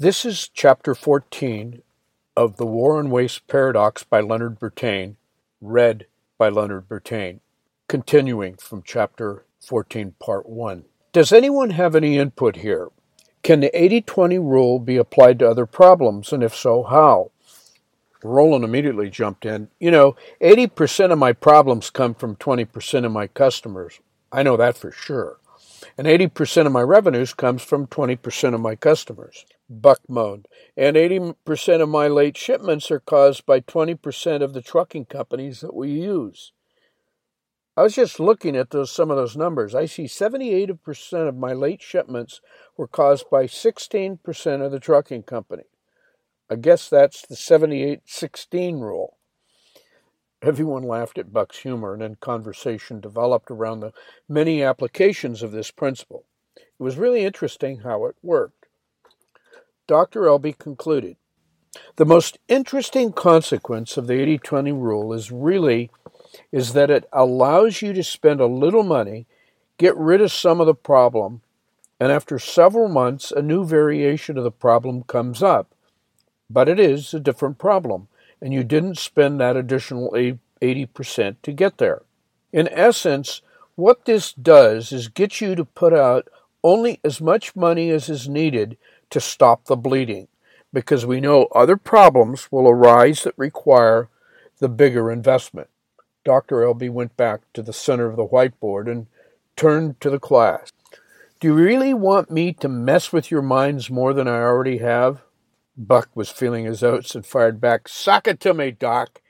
This is chapter 14 of The War on Waste Paradox by Leonard Bertain, read by Leonard Bertain, continuing from chapter 14, part 1. Does anyone have any input here? Can the 80 20 rule be applied to other problems, and if so, how? Roland immediately jumped in. You know, 80% of my problems come from 20% of my customers. I know that for sure. And 80% of my revenues comes from 20% of my customers. Buck moaned. And 80% of my late shipments are caused by 20% of the trucking companies that we use. I was just looking at those some of those numbers. I see 78% of my late shipments were caused by 16% of the trucking company. I guess that's the 78-16 rule. Everyone laughed at Buck's humor, and then conversation developed around the many applications of this principle. It was really interesting how it worked. Dr. Elby concluded The most interesting consequence of the 80 20 rule is really is that it allows you to spend a little money, get rid of some of the problem, and after several months, a new variation of the problem comes up. But it is a different problem and you didn't spend that additional 80% to get there. In essence, what this does is get you to put out only as much money as is needed to stop the bleeding, because we know other problems will arise that require the bigger investment. Dr. Elby went back to the center of the whiteboard and turned to the class. Do you really want me to mess with your minds more than I already have? Buck was feeling his oats and fired back, Sock it to me, Doc.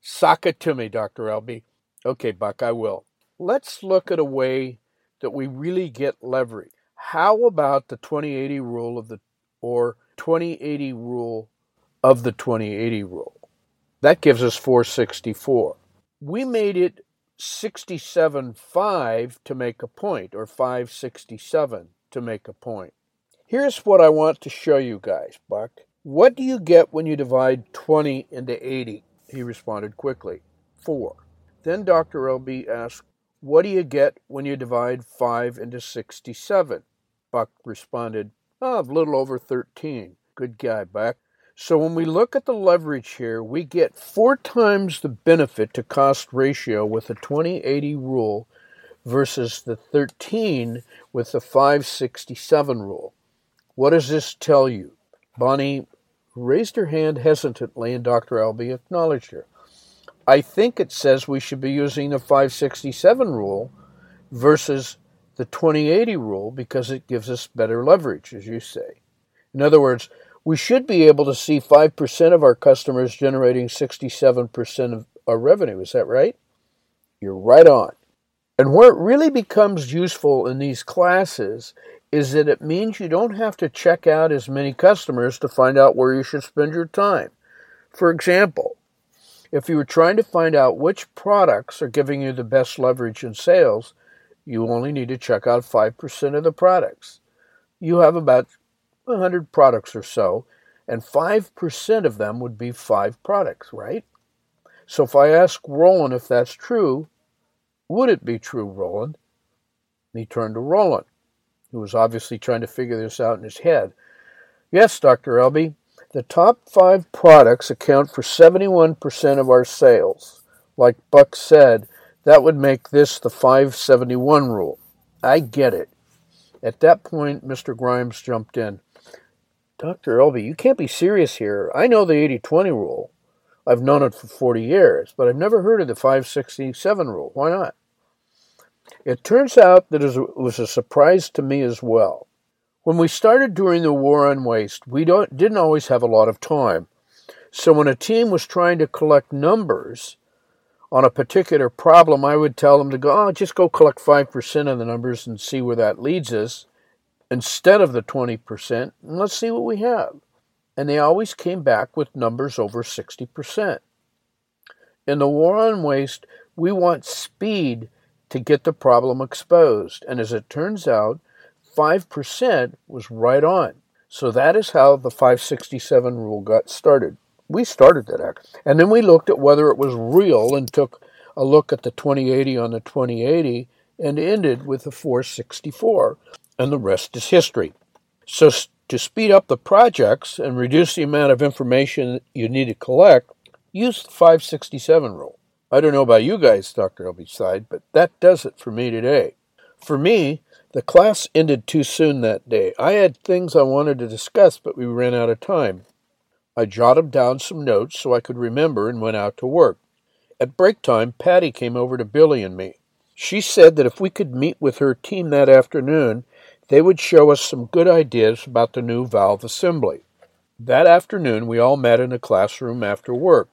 Sock it to me, Dr. Elby. Okay, Buck, I will. Let's look at a way that we really get leverage. How about the 2080 rule of the or 2080 rule of the 2080 rule? That gives us 464. We made it 67.5 to make a point, or 567 to make a point. Here's what I want to show you guys, Buck. What do you get when you divide 20 into 80? He responded quickly, 4. Then Dr. Elby asked, What do you get when you divide 5 into 67? Buck responded, Oh, a little over 13. Good guy, Buck. So when we look at the leverage here, we get four times the benefit to cost ratio with the 2080 rule versus the 13 with the 567 rule. What does this tell you? Bonnie raised her hand hesitantly, and Dr. Elby acknowledged her. I think it says we should be using the 567 rule versus the 2080 rule because it gives us better leverage, as you say. In other words, we should be able to see 5% of our customers generating 67% of our revenue. Is that right? You're right on. And where it really becomes useful in these classes is that it means you don't have to check out as many customers to find out where you should spend your time. For example, if you were trying to find out which products are giving you the best leverage in sales, you only need to check out 5% of the products. You have about 100 products or so, and 5% of them would be five products, right? So if I ask Roland if that's true, would it be true, Roland? And he turned to Roland who was obviously trying to figure this out in his head. Yes, Dr. Elby, the top five products account for 71% of our sales. Like Buck said, that would make this the 571 rule. I get it. At that point, Mr. Grimes jumped in. Dr. Elby, you can't be serious here. I know the 80 20 rule. I've known it for 40 years, but I've never heard of the 567 rule. Why not? It turns out that it was a surprise to me as well. When we started during the war on waste, we didn't always have a lot of time. So when a team was trying to collect numbers on a particular problem, I would tell them to go, oh, just go collect 5% of the numbers and see where that leads us instead of the 20%, and let's see what we have. And they always came back with numbers over 60%. In the war on waste, we want speed to get the problem exposed. And as it turns out, 5% was right on. So that is how the 567 rule got started. We started that act. And then we looked at whether it was real and took a look at the 2080 on the 2080 and ended with the 464. And the rest is history. So To speed up the projects and reduce the amount of information you need to collect, use the 567 rule. I don't know about you guys, Dr. Elby said, but that does it for me today. For me, the class ended too soon that day. I had things I wanted to discuss, but we ran out of time. I jotted down some notes so I could remember and went out to work. At break time, Patty came over to Billy and me. She said that if we could meet with her team that afternoon, they would show us some good ideas about the new valve assembly. That afternoon, we all met in a classroom after work.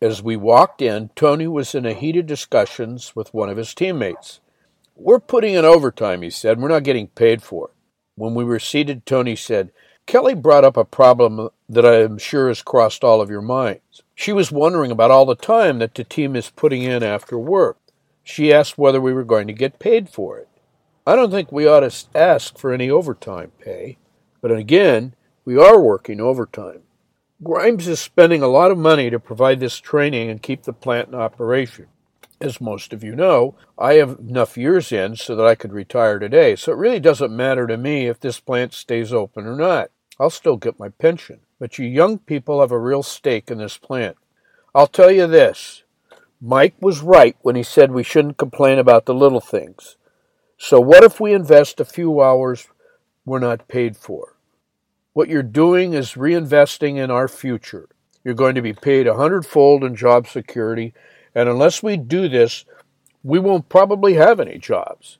As we walked in, Tony was in a heated discussions with one of his teammates. We're putting in overtime, he said. We're not getting paid for it. When we were seated, Tony said, Kelly brought up a problem that I am sure has crossed all of your minds. She was wondering about all the time that the team is putting in after work. She asked whether we were going to get paid for it. I don't think we ought to ask for any overtime pay, but again, we are working overtime. Grimes is spending a lot of money to provide this training and keep the plant in operation. As most of you know, I have enough years in so that I could retire today, so it really doesn't matter to me if this plant stays open or not. I'll still get my pension. But you young people have a real stake in this plant. I'll tell you this Mike was right when he said we shouldn't complain about the little things. So, what if we invest a few hours we're not paid for? What you're doing is reinvesting in our future. You're going to be paid a hundredfold in job security, and unless we do this, we won't probably have any jobs.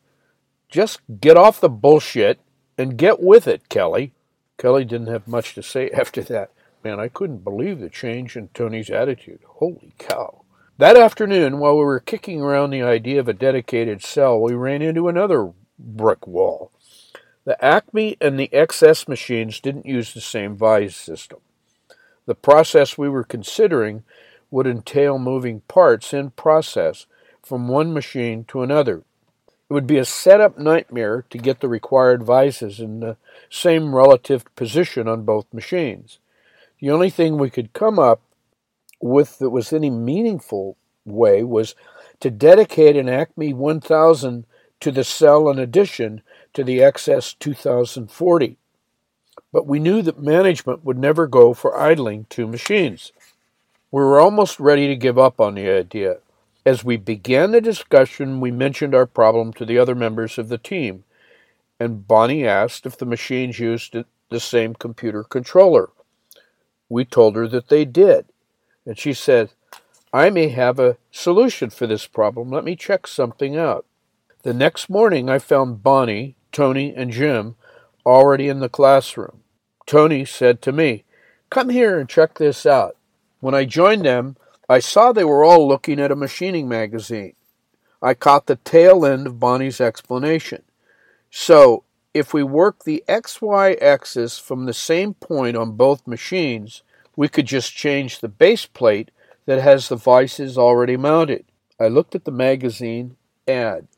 Just get off the bullshit and get with it, Kelly. Kelly didn't have much to say after that. Man, I couldn't believe the change in Tony's attitude. Holy cow. That afternoon, while we were kicking around the idea of a dedicated cell, we ran into another brick wall. The Acme and the XS machines didn't use the same vise system. The process we were considering would entail moving parts in process from one machine to another. Would be a setup nightmare to get the required vices in the same relative position on both machines. The only thing we could come up with that was any meaningful way was to dedicate an Acme 1000 to the cell in addition to the XS 2040. But we knew that management would never go for idling two machines. We were almost ready to give up on the idea. As we began the discussion, we mentioned our problem to the other members of the team, and Bonnie asked if the machines used the same computer controller. We told her that they did, and she said, I may have a solution for this problem. Let me check something out. The next morning, I found Bonnie, Tony, and Jim already in the classroom. Tony said to me, Come here and check this out. When I joined them, I saw they were all looking at a machining magazine. I caught the tail end of Bonnie's explanation. So, if we work the XY axis from the same point on both machines, we could just change the base plate that has the vices already mounted. I looked at the magazine ad.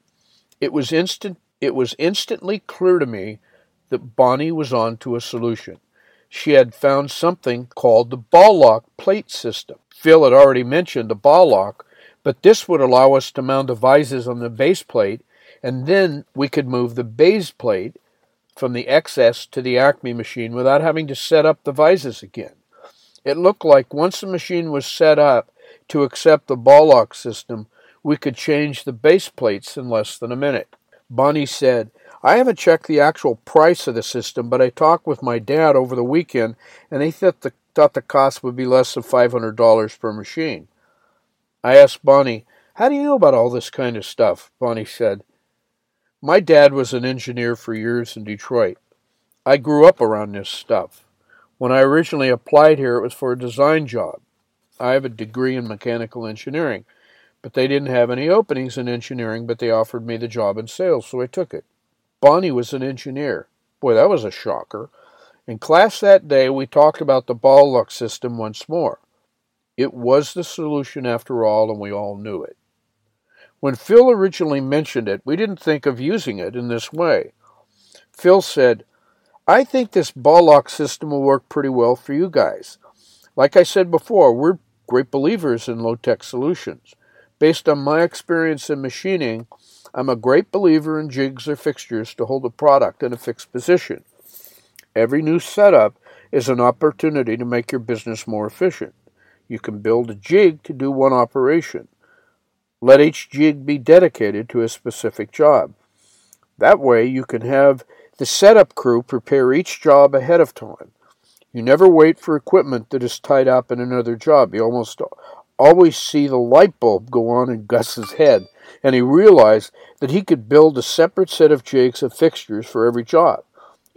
It was instant it was instantly clear to me that Bonnie was on to a solution she had found something called the ball lock plate system. Phil had already mentioned the ball lock, but this would allow us to mount the vises on the base plate, and then we could move the base plate from the XS to the Acme machine without having to set up the vises again. It looked like once the machine was set up to accept the ball lock system, we could change the base plates in less than a minute. Bonnie said, I haven't checked the actual price of the system, but I talked with my dad over the weekend, and he thought the, thought the cost would be less than $500 per machine. I asked Bonnie, How do you know about all this kind of stuff? Bonnie said, My dad was an engineer for years in Detroit. I grew up around this stuff. When I originally applied here, it was for a design job. I have a degree in mechanical engineering, but they didn't have any openings in engineering, but they offered me the job in sales, so I took it. Bonnie was an engineer. Boy, that was a shocker. In class that day, we talked about the ball lock system once more. It was the solution after all, and we all knew it. When Phil originally mentioned it, we didn't think of using it in this way. Phil said, I think this ball lock system will work pretty well for you guys. Like I said before, we're great believers in low tech solutions. Based on my experience in machining, I'm a great believer in jigs or fixtures to hold a product in a fixed position. Every new setup is an opportunity to make your business more efficient. You can build a jig to do one operation. Let each jig be dedicated to a specific job. That way, you can have the setup crew prepare each job ahead of time. You never wait for equipment that is tied up in another job. You almost always see the light bulb go on in Gus's head, and he realized that he could build a separate set of jigs of fixtures for every job.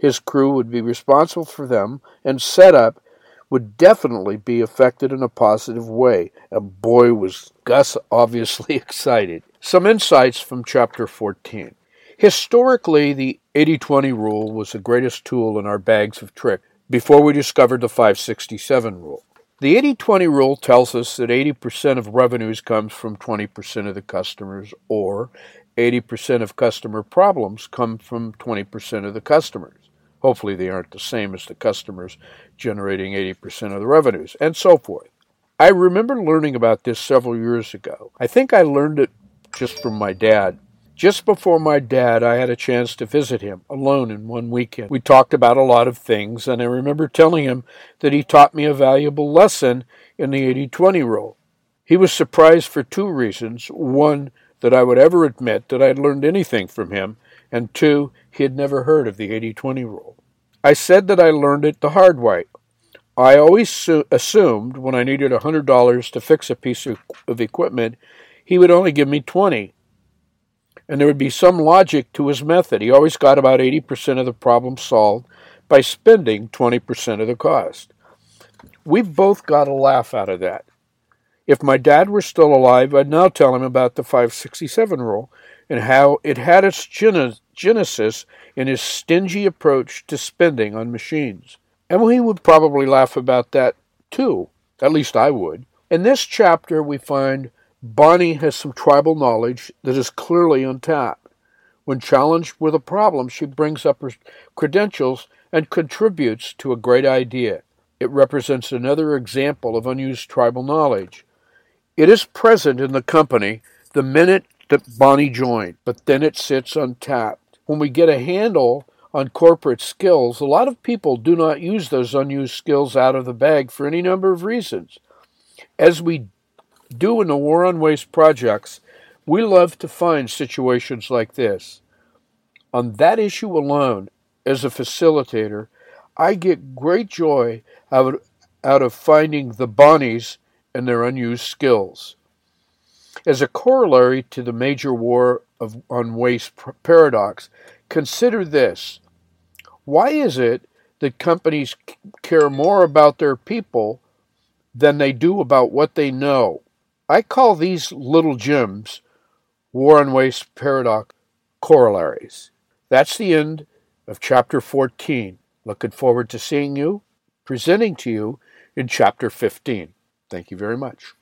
His crew would be responsible for them, and setup would definitely be affected in a positive way. And boy, was Gus obviously excited. Some insights from chapter 14. Historically, the 80 20 rule was the greatest tool in our bags of tricks before we discovered the 567 rule. The 80 20 rule tells us that 80% of revenues comes from 20% of the customers, or 80% of customer problems come from 20% of the customers. Hopefully, they aren't the same as the customers generating 80% of the revenues, and so forth. I remember learning about this several years ago. I think I learned it just from my dad. Just before my dad, I had a chance to visit him alone in one weekend. We talked about a lot of things, and I remember telling him that he taught me a valuable lesson in the 80 20 rule. He was surprised for two reasons. One, that I would ever admit that I had learned anything from him, and two, he had never heard of the 80 20 rule. I said that I learned it the hard way. I always su- assumed when I needed a $100 to fix a piece of, of equipment, he would only give me 20 and there would be some logic to his method. He always got about 80% of the problem solved by spending 20% of the cost. We've both got a laugh out of that. If my dad were still alive, I'd now tell him about the 567 rule and how it had its genesis in his stingy approach to spending on machines. And he would probably laugh about that too. At least I would. In this chapter, we find Bonnie has some tribal knowledge that is clearly untapped. When challenged with a problem, she brings up her credentials and contributes to a great idea. It represents another example of unused tribal knowledge. It is present in the company the minute that Bonnie joined, but then it sits untapped. When we get a handle on corporate skills, a lot of people do not use those unused skills out of the bag for any number of reasons. As we do in the War on Waste projects, we love to find situations like this. On that issue alone, as a facilitator, I get great joy out, out of finding the Bonnies and their unused skills. As a corollary to the major war of, on waste paradox, consider this. Why is it that companies care more about their people than they do about what they know? I call these little gems War on Waste Paradox corollaries. That's the end of chapter 14. Looking forward to seeing you, presenting to you in chapter 15. Thank you very much.